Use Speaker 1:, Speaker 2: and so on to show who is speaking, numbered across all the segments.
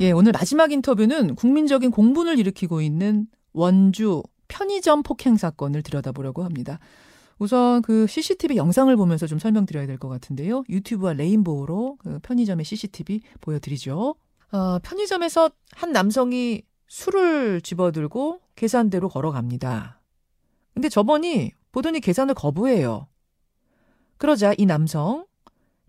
Speaker 1: 예, 오늘 마지막 인터뷰는 국민적인 공분을 일으키고 있는 원주 편의점 폭행 사건을 들여다보려고 합니다. 우선 그 CCTV 영상을 보면서 좀 설명드려야 될 것 같은데요. 유튜브와 레인보우로 그 편의점의 CCTV 보여드리죠. 어, 편의점에서 한 남성이 술을 집어들고 계산대로 걸어갑니다. 근데 저번이 보더니 계산을 거부해요. 그러자 이 남성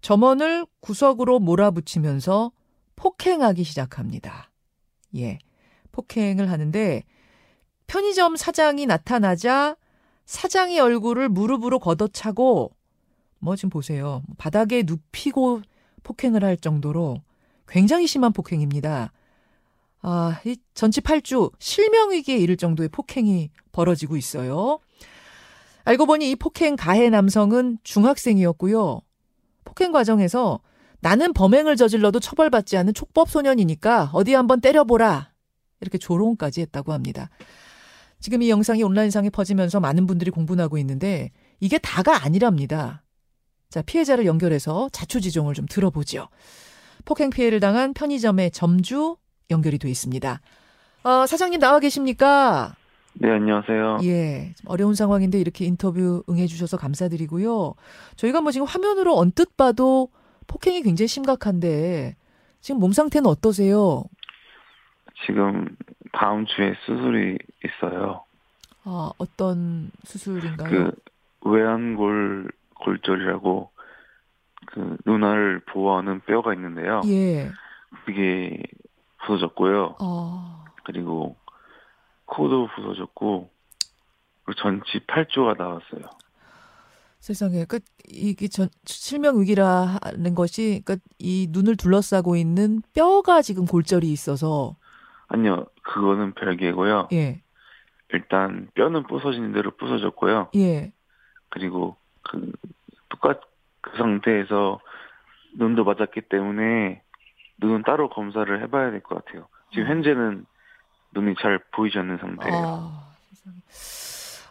Speaker 1: 점원을 구석으로 몰아붙이면서 폭행하기 시작합니다. 예. 폭행을 하는데 편의점 사장이 나타나자 사장의 얼굴을 무릎으로 걷어차고 뭐 지금 보세요. 바닥에 눕히고 폭행을 할 정도로 굉장히 심한 폭행입니다. 아, 이 전치 8주 실명 위기에 이를 정도의 폭행이 벌어지고 있어요. 알고 보니 이 폭행 가해 남성은 중학생이었고요. 폭행 과정에서 나는 범행을 저질러도 처벌받지 않는 촉법 소년이니까 어디 한번 때려보라. 이렇게 조롱까지 했다고 합니다. 지금 이 영상이 온라인상에 퍼지면서 많은 분들이 공분하고 있는데 이게 다가 아니랍니다. 자, 피해자를 연결해서 자초지종을 좀 들어보죠. 폭행 피해를 당한 편의점의 점주 연결이 돼 있습니다. 어, 사장님 나와 계십니까?
Speaker 2: 네, 안녕하세요.
Speaker 1: 예. 어려운 상황인데 이렇게 인터뷰 응해주셔서 감사드리고요. 저희가 뭐 지금 화면으로 언뜻 봐도 폭행이 굉장히 심각한데 지금 몸 상태는 어떠세요?
Speaker 2: 지금 다음 주에 수술이 있어요.
Speaker 1: 아, 어떤 수술인가요?
Speaker 2: 그 외환골 골절이라고 그 눈알 보호하는 뼈가 있는데요.
Speaker 1: 예.
Speaker 2: 그게 부서졌고요.
Speaker 1: 어,
Speaker 2: 그리고 코도 부서졌고 전치 8조가 나왔어요.
Speaker 1: 세상에. 그 이게 전 실명 위기라는 것이 그러니까 이 눈을 둘러싸고 있는 뼈가 지금 골절이 있어서
Speaker 2: 아니요, 그거는 별개고요.
Speaker 1: 예.
Speaker 2: 일단 뼈는 부서진 대로 부서졌고요.
Speaker 1: 예.
Speaker 2: 그리고 그 똑같 그 상태에서 눈도 맞았기 때문에 눈은 따로 검사를 해봐야 될 것 같아요. 지금
Speaker 1: 아.
Speaker 2: 현재는 눈이 잘 보이지 않는 상태예요.
Speaker 1: 아, 세상에.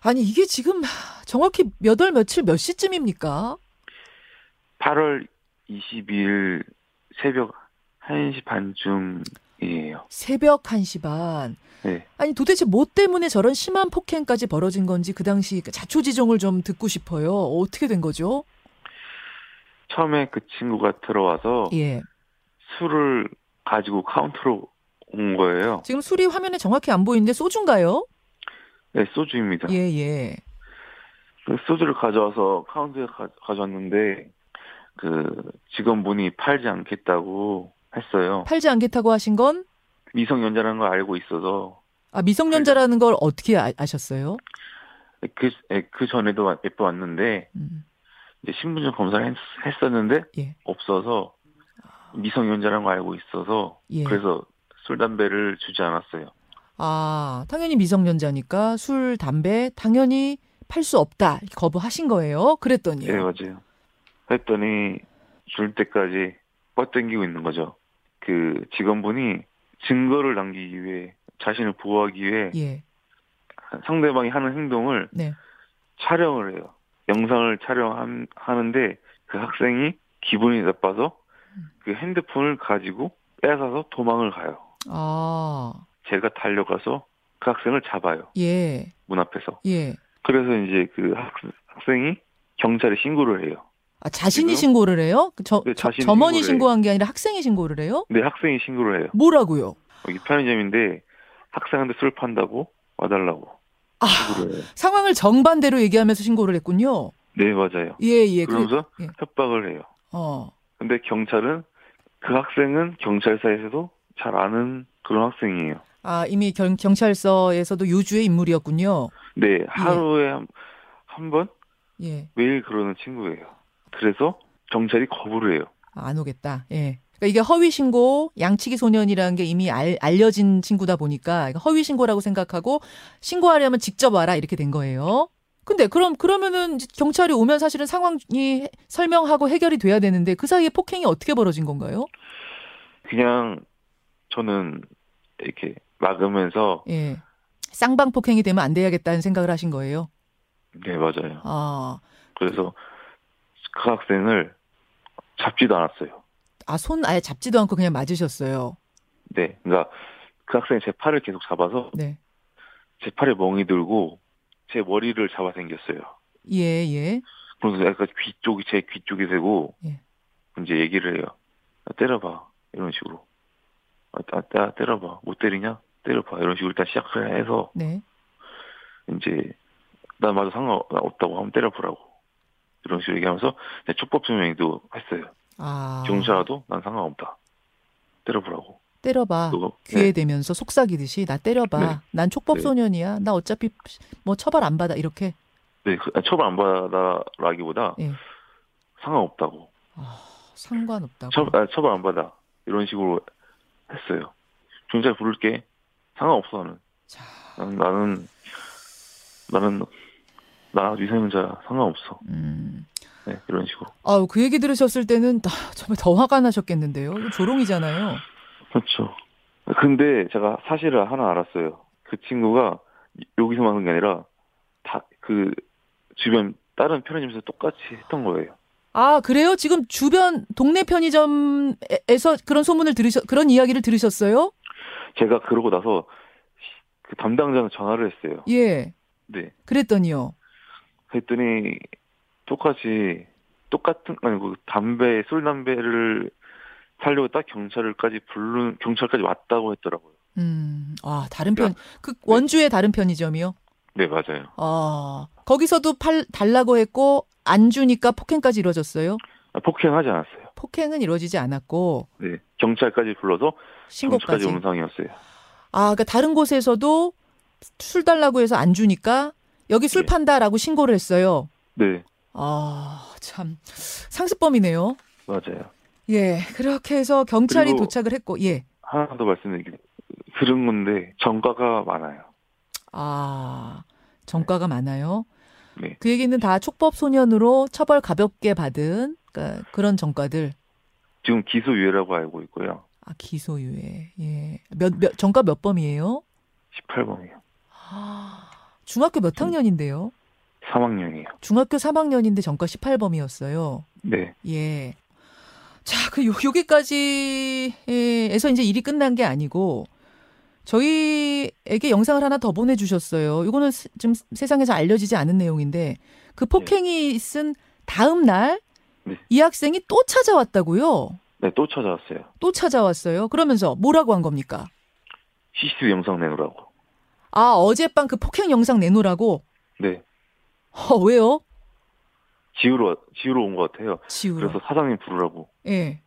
Speaker 1: 아니 이게 지금 정확히 몇 월 며칠 몇 시쯤입니까?
Speaker 2: 8월 22일 새벽 1시 반쯤이에요.
Speaker 1: 새벽 1시 반.
Speaker 2: 네.
Speaker 1: 아니 도대체 뭐 때문에 저런 심한 폭행까지 벌어진 건지 그 당시 그 자초지종을 좀 듣고 싶어요. 어떻게 된 거죠?
Speaker 2: 처음에 그 친구가 들어와서
Speaker 1: 예.
Speaker 2: 술을 가지고 카운터로 온 거예요.
Speaker 1: 지금 술이 화면에 정확히 안 보이는데 소주인가요?
Speaker 2: 네, 소주입니다.
Speaker 1: 예, 예.
Speaker 2: 그 소주를 가져와서 카운터에 가, 가져왔는데 그 직원분이 팔지 않겠다고 했어요.
Speaker 1: 팔지 않겠다고 하신 건
Speaker 2: 미성년자라는 걸 알고 있어서
Speaker 1: 아, 미성년자라는 걸 어떻게 아, 아셨어요?
Speaker 2: 그, 예, 그 전에도 몇 번 왔는데
Speaker 1: 음.
Speaker 2: 이제 신분증 검사를 했, 했었는데
Speaker 1: 예.
Speaker 2: 없어서 미성년자라는 걸 알고 있어서
Speaker 1: 예.
Speaker 2: 그래서 술 담배를 주지 않았어요.
Speaker 1: 아, 당연히 미성년자니까 술, 담배 당연히 팔 수 없다. 거부하신 거예요. 그랬더니요.
Speaker 2: 네 맞아요. 했더니 줄 때까지 뻗땡기고 있는 거죠. 그 직원분이 증거를 남기기 위해 자신을 보호하기 위해
Speaker 1: 예.
Speaker 2: 상대방이 하는 행동을
Speaker 1: 네.
Speaker 2: 촬영을 해요. 영상을 촬영하는데 그 학생이 기분이 나빠서 그 핸드폰을 가지고 뺏어서 도망을 가요.
Speaker 1: 아,
Speaker 2: 제가 달려가서 그 학생을 잡아요.
Speaker 1: 예.
Speaker 2: 문 앞에서.
Speaker 1: 예.
Speaker 2: 그래서 이제 그 학, 학생이 경찰에 신고를 해요.
Speaker 1: 아, 자신이
Speaker 2: 지금?
Speaker 1: 신고를 해요? 그 저,
Speaker 2: 네,
Speaker 1: 저
Speaker 2: 자신이
Speaker 1: 점원이 신고한 게 아니라 학생이 신고를 해요?
Speaker 2: 네, 학생이 신고를 해요.
Speaker 1: 뭐라고요?
Speaker 2: 여기 편의점인데 학생한테 술 판다고 와달라고
Speaker 1: 아. 상황을 정반대로 얘기하면서 신고를 했군요.
Speaker 2: 네, 맞아요.
Speaker 1: 예, 예. 그,
Speaker 2: 그러면서
Speaker 1: 예.
Speaker 2: 협박을 해요.
Speaker 1: 어.
Speaker 2: 근데 경찰은 그 학생은 경찰서에서도 잘 아는 그런 학생이에요.
Speaker 1: 아, 이미 경, 경찰서에서도 요주의 인물이었군요.
Speaker 2: 네, 하루에 한, 한 번?
Speaker 1: 예.
Speaker 2: 매일 그러는 친구예요. 그래서 경찰이 거부를 해요.
Speaker 1: 아, 안 오겠다. 예. 그러니까 이게 허위 신고, 양치기 소년이라는 게 이미 알, 알려진 친구다 보니까 허위 신고라고 생각하고 신고하려면 직접 와라 이렇게 된 거예요. 근데 그럼 그러면은 경찰이 오면 사실은 상황이 설명하고 해결이 돼야 되는데 그 사이에 폭행이 어떻게 벌어진 건가요?
Speaker 2: 그냥 저는 이렇게 막으면서
Speaker 1: 예. 쌍방 폭행이 되면 안 돼야겠다는 생각을 하신 거예요.
Speaker 2: 네, 맞아요.
Speaker 1: 아,
Speaker 2: 그래서 그 학생을 잡지도 않았어요.
Speaker 1: 아, 손 아예 잡지도 않고 그냥 맞으셨어요.
Speaker 2: 네, 그러니까 그 학생이 제 팔을 계속 잡아서
Speaker 1: 네.
Speaker 2: 제 팔에 멍이 들고 제 머리를 잡아 당겼어요.
Speaker 1: 예, 예.
Speaker 2: 그래서 약간 귀 쪽이 제 귀 쪽이 되고
Speaker 1: 예.
Speaker 2: 이제 얘기를 해요. 아, 때려봐 이런 식으로. 아, 때려봐 못 때리냐? 때려봐 이런 식으로 일단 시작을 해서
Speaker 1: 네.
Speaker 2: 이제 난 맞아 상관없다고 하면 때려보라고 이런 식으로 얘기하면서 촉법 설명도 했어요.
Speaker 1: 아.
Speaker 2: 경찰도 난 상관없다. 때려보라고.
Speaker 1: 때려봐.
Speaker 2: 그거
Speaker 1: 귀에
Speaker 2: 네,
Speaker 1: 대면서 속삭이듯이 나 때려봐.
Speaker 2: 네.
Speaker 1: 난 촉법
Speaker 2: 네.
Speaker 1: 소년이야. 나 어차피 뭐 처벌 안 받아. 이렇게.
Speaker 2: 네, 그, 아, 처벌 안 받아라기보다
Speaker 1: 예.
Speaker 2: 상관없다고.
Speaker 1: 아, 상관없다고.
Speaker 2: 처, 아, 처벌 안 받아 이런 식으로 했어요. 경찰 부를게. 상관없어 나는.
Speaker 1: 자,
Speaker 2: 나는 나는 나는 나 미성년자 상관없어.
Speaker 1: 음.
Speaker 2: 네, 이런 식으로.
Speaker 1: 아우, 그 얘기 들으셨을 때는 아, 정말 더 화가 나셨겠는데요. 조롱이잖아요.
Speaker 2: 그렇죠. 근데 제가 사실을 하나 알았어요. 그 친구가 여기서만 한 게 아니라 다 그 주변 다른 편의점에서 똑같이 했던 거예요.
Speaker 1: 아, 그래요? 지금 주변 동네 편의점에서 그런 소문을 들으셨, 그런 이야기를 들으셨어요?
Speaker 2: 제가 그러고 나서 그 담당자는 전화를 했어요.
Speaker 1: 예.
Speaker 2: 네.
Speaker 1: 그랬더니요.
Speaker 2: 그랬더니 똑같이 똑같은 아니 그 담배 술 담배를 살려고 딱 경찰을까지 부른 경찰까지 왔다고 했더라고요.
Speaker 1: 음, 아, 다른 편,
Speaker 2: 그러니까
Speaker 1: 그 원주의 다른 편의점이요?
Speaker 2: 네 맞아요.
Speaker 1: 아, 거기서도 팔, 달라고 했고, 안 주니까 폭행까지 이루어졌어요?
Speaker 2: 아, 폭행하지 않았어요.
Speaker 1: 폭행은 이루어지지 않았고,
Speaker 2: 네 경찰까지 불러서
Speaker 1: 신고까지.
Speaker 2: 오는 상황이었어요.
Speaker 1: 아, 그러니까 다른 곳에서도 술 달라고 해서 안 주니까, 여기 술
Speaker 2: 네.
Speaker 1: 판다라고 신고를 했어요.
Speaker 2: 네
Speaker 1: 아, 참. 상습범이네요.
Speaker 2: 맞아요.
Speaker 1: 예, 그렇게 해서 경찰이 도착을 했고, 예.
Speaker 2: 하나 더 말씀드릴게요. 들은 건데 전과가 많아요.
Speaker 1: 아, 전과가 많아요.
Speaker 2: 네.
Speaker 1: 그 얘기는 다 촉법 소년으로 처벌 가볍게 받은 그러니까 그런 전과들.
Speaker 2: 지금 기소유예라고 알고 있고요.
Speaker 1: 아, 기소유예. 예. 몇, 몇 전과 몇 범이에요?
Speaker 2: 18범이요.
Speaker 1: 아, 중학교 몇 학년인데요?
Speaker 2: 3학년이요.
Speaker 1: 중학교 3학년인데 전과 18범이었어요.
Speaker 2: 네.
Speaker 1: 예. 자, 그 요, 여기까지에서 이제 일이 끝난 게 아니고 저희에게 영상을 하나 더 보내주셨어요. 이거는 세- 지금 세상에서 알려지지 않은 내용인데 그 폭행이 있은 다음 날 이
Speaker 2: 네.
Speaker 1: 학생이 또 찾아왔다고요.
Speaker 2: 네, 또 찾아왔어요.
Speaker 1: 또 찾아왔어요. 그러면서 뭐라고 한 겁니까?
Speaker 2: CCTV 영상 내놓으라고.
Speaker 1: 아, 어젯밤 그 폭행 영상 내놓으라고?
Speaker 2: 네.
Speaker 1: 어, 왜요?
Speaker 2: 지우러, 지우러 온 것 같아요.
Speaker 1: 지우러.
Speaker 2: 그래서 사장님 부르라고.
Speaker 1: 예,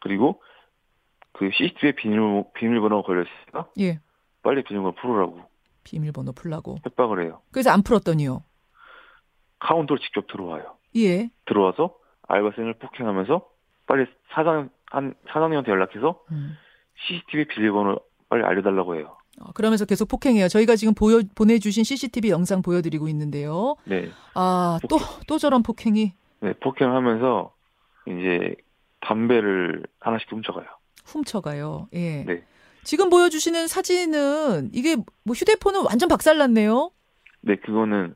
Speaker 2: 그리고 그 CCTV에 비밀, 비밀번호가 걸렸으니까
Speaker 1: 예.
Speaker 2: 빨리 비밀번호 풀으라고
Speaker 1: 비밀번호 풀라고.
Speaker 2: 협박을 해요.
Speaker 1: 그래서 안 풀었더니요.
Speaker 2: 카운터로 직접 들어와요.
Speaker 1: 예.
Speaker 2: 들어와서 알바생을 폭행하면서 빨리 사장, 한, 사장님한테 연락해서
Speaker 1: 음.
Speaker 2: CCTV 비밀번호 빨리 알려달라고 해요.
Speaker 1: 어, 그러면서 계속 폭행해요. 저희가 지금 보여, 보내주신 CCTV 영상 보여드리고 있는데요.
Speaker 2: 네.
Speaker 1: 아, 또, 또 저런 폭행이
Speaker 2: 네, 폭행하면서 이제 담배를 하나씩 훔쳐가요.
Speaker 1: 훔쳐가요. 예.
Speaker 2: 네.
Speaker 1: 지금 보여주시는 사진은 이게 뭐 휴대폰은 완전 박살났네요.
Speaker 2: 네, 그거는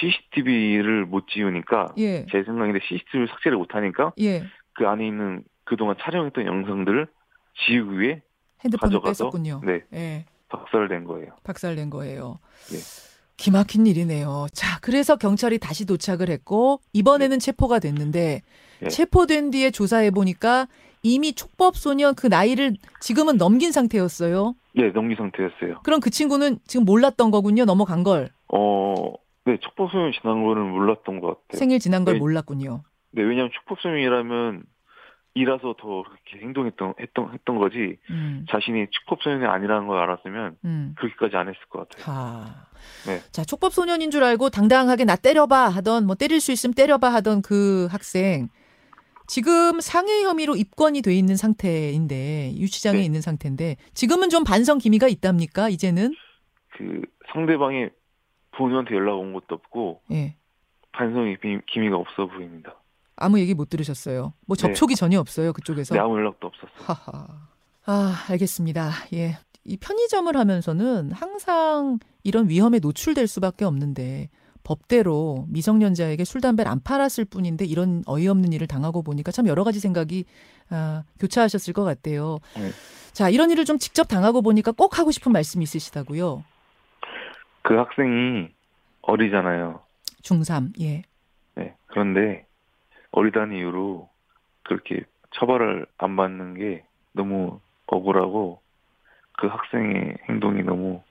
Speaker 2: CCTV를 못 지우니까
Speaker 1: 예.
Speaker 2: 제 생각인데 CCTV를 삭제를 못 하니까
Speaker 1: 예.
Speaker 2: 그 안에 있는 그동안 촬영했던 영상들을 지우기 위해
Speaker 1: 핸드폰을
Speaker 2: 가져가서
Speaker 1: 뺐었군요.
Speaker 2: 네,
Speaker 1: 예.
Speaker 2: 박살낸 거예요.
Speaker 1: 박살낸 거예요.
Speaker 2: 네.
Speaker 1: 기막힌 일이네요. 자, 그래서 경찰이 다시 도착을 했고 이번에는 체포가 됐는데
Speaker 2: 네.
Speaker 1: 체포된 뒤에 조사해 보니까 이미 촉법 소년 그 나이를 지금은 넘긴 상태였어요.
Speaker 2: 네, 넘기 상태였어요.
Speaker 1: 그럼 그 친구는 지금 몰랐던 거군요. 넘어간 걸.
Speaker 2: 어, 네, 촉법소년 지난 거는 몰랐던 것 같아요.
Speaker 1: 생일 지난 걸
Speaker 2: 네.
Speaker 1: 몰랐군요.
Speaker 2: 네, 왜냐하면 촉법소년이라면 이라서 더 그렇게 행동했던 했던 했던 거지
Speaker 1: 음.
Speaker 2: 자신이 촉법 소년이 아니라는 걸 알았으면
Speaker 1: 음.
Speaker 2: 그렇게까지 안 했을 것 같아요.
Speaker 1: 하.
Speaker 2: 네.
Speaker 1: 자, 촉법 소년인 줄 알고 당당하게 나 때려봐 하던 뭐 때릴 수 있으면 때려봐 하던 그 학생 지금 상해 혐의로 입건이 돼 있는 상태인데 유치장에
Speaker 2: 네.
Speaker 1: 있는 상태인데 지금은 좀 반성 기미가 있답니까? 이제는
Speaker 2: 그 상대방의 부모님한테 연락 온 것도 없고
Speaker 1: 예.
Speaker 2: 반성의 기- 기미가 없어 보입니다.
Speaker 1: 아무 얘기 못 들으셨어요. 뭐
Speaker 2: 네.
Speaker 1: 접촉이 전혀 없어요 그쪽에서.
Speaker 2: 네, 아무 연락도 없었어요.
Speaker 1: 하하. 아, 알겠습니다. 예. 이 편의점을 하면서는 항상 이런 위험에 노출될 수밖에 없는데 법대로 미성년자에게 술 담배를 안 팔았을 뿐인데 이런 어이없는 일을 당하고 보니까 참 여러 가지 생각이 아, 교차하셨을 것 같아요.
Speaker 2: 네.
Speaker 1: 자 이런 일을 좀 직접 당하고 보니까 꼭 하고 싶은 말씀이 있으시다고요.
Speaker 2: 그 학생이 어리잖아요.
Speaker 1: 중3 예.
Speaker 2: 네. 그런데 어리다는 이유로 그렇게 처벌을 안 받는 게 너무 억울하고 그 학생의 행동이 너무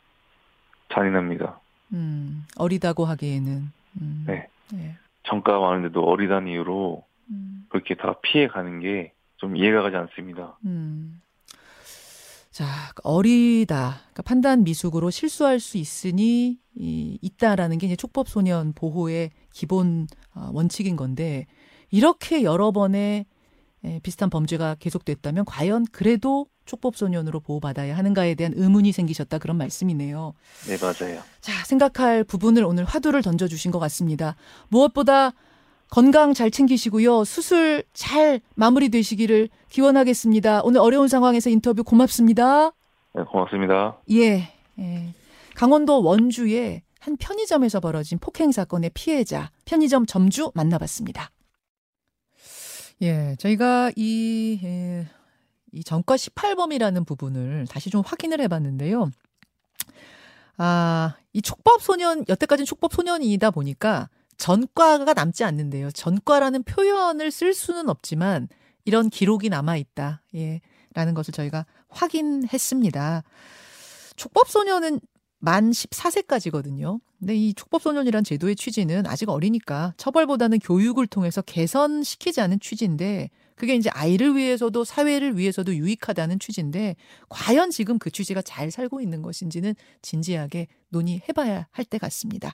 Speaker 2: 잔인합니다.
Speaker 1: 음, 어리다고 하기에는 음,
Speaker 2: 네.
Speaker 1: 예.
Speaker 2: 정가가 많은데도 어리다는 이유로
Speaker 1: 음,
Speaker 2: 그렇게 다 피해 가는 게 좀 이해가 가지 않습니다.
Speaker 1: 음. 자, 어리다. 그러니까 판단 미숙으로 실수할 수 있으니 이, 있다라는 게 이제 촉법 소년 보호의 기본 어, 원칙인 건데 이렇게 여러 번의 에, 비슷한 범죄가 계속됐다면 과연 그래도 촉법 소년으로 보호받아야 하는가에 대한 의문이 생기셨다 그런 말씀이네요.
Speaker 2: 네, 맞아요.
Speaker 1: 자, 생각할 부분을 오늘 화두를 던져 주신 것 같습니다. 무엇보다 건강 잘 챙기시고요. 수술 잘 마무리되시기를 기원하겠습니다. 오늘 어려운 상황에서 인터뷰 고맙습니다.
Speaker 2: 네, 고맙습니다.
Speaker 1: 예, 예. 강원도 원주의 한 편의점에서 벌어진 폭행 사건의 피해자, 편의점 점주 만나봤습니다. 예, 저희가 이, 예, 이 전과 18범이라는 부분을 다시 좀 확인을 해봤는데요. 아, 이 촉법 소년, 여태까지는 촉법 소년이다 보니까 전과가 남지 않는데요. 전과라는 표현을 쓸 수는 없지만 이런 기록이 남아 있다. 예. 라는 것을 저희가 확인했습니다. 촉법소년은 만 14세까지거든요. 근데 이 촉법소년이란 제도의 취지는 아직 어리니까 처벌보다는 교육을 통해서 개선시키자는 취지인데 그게 이제 아이를 위해서도 사회를 위해서도 유익하다는 취지인데 과연 지금 그 취지가 잘 살고 있는 것인지는 진지하게 논의해봐야 할 때 같습니다.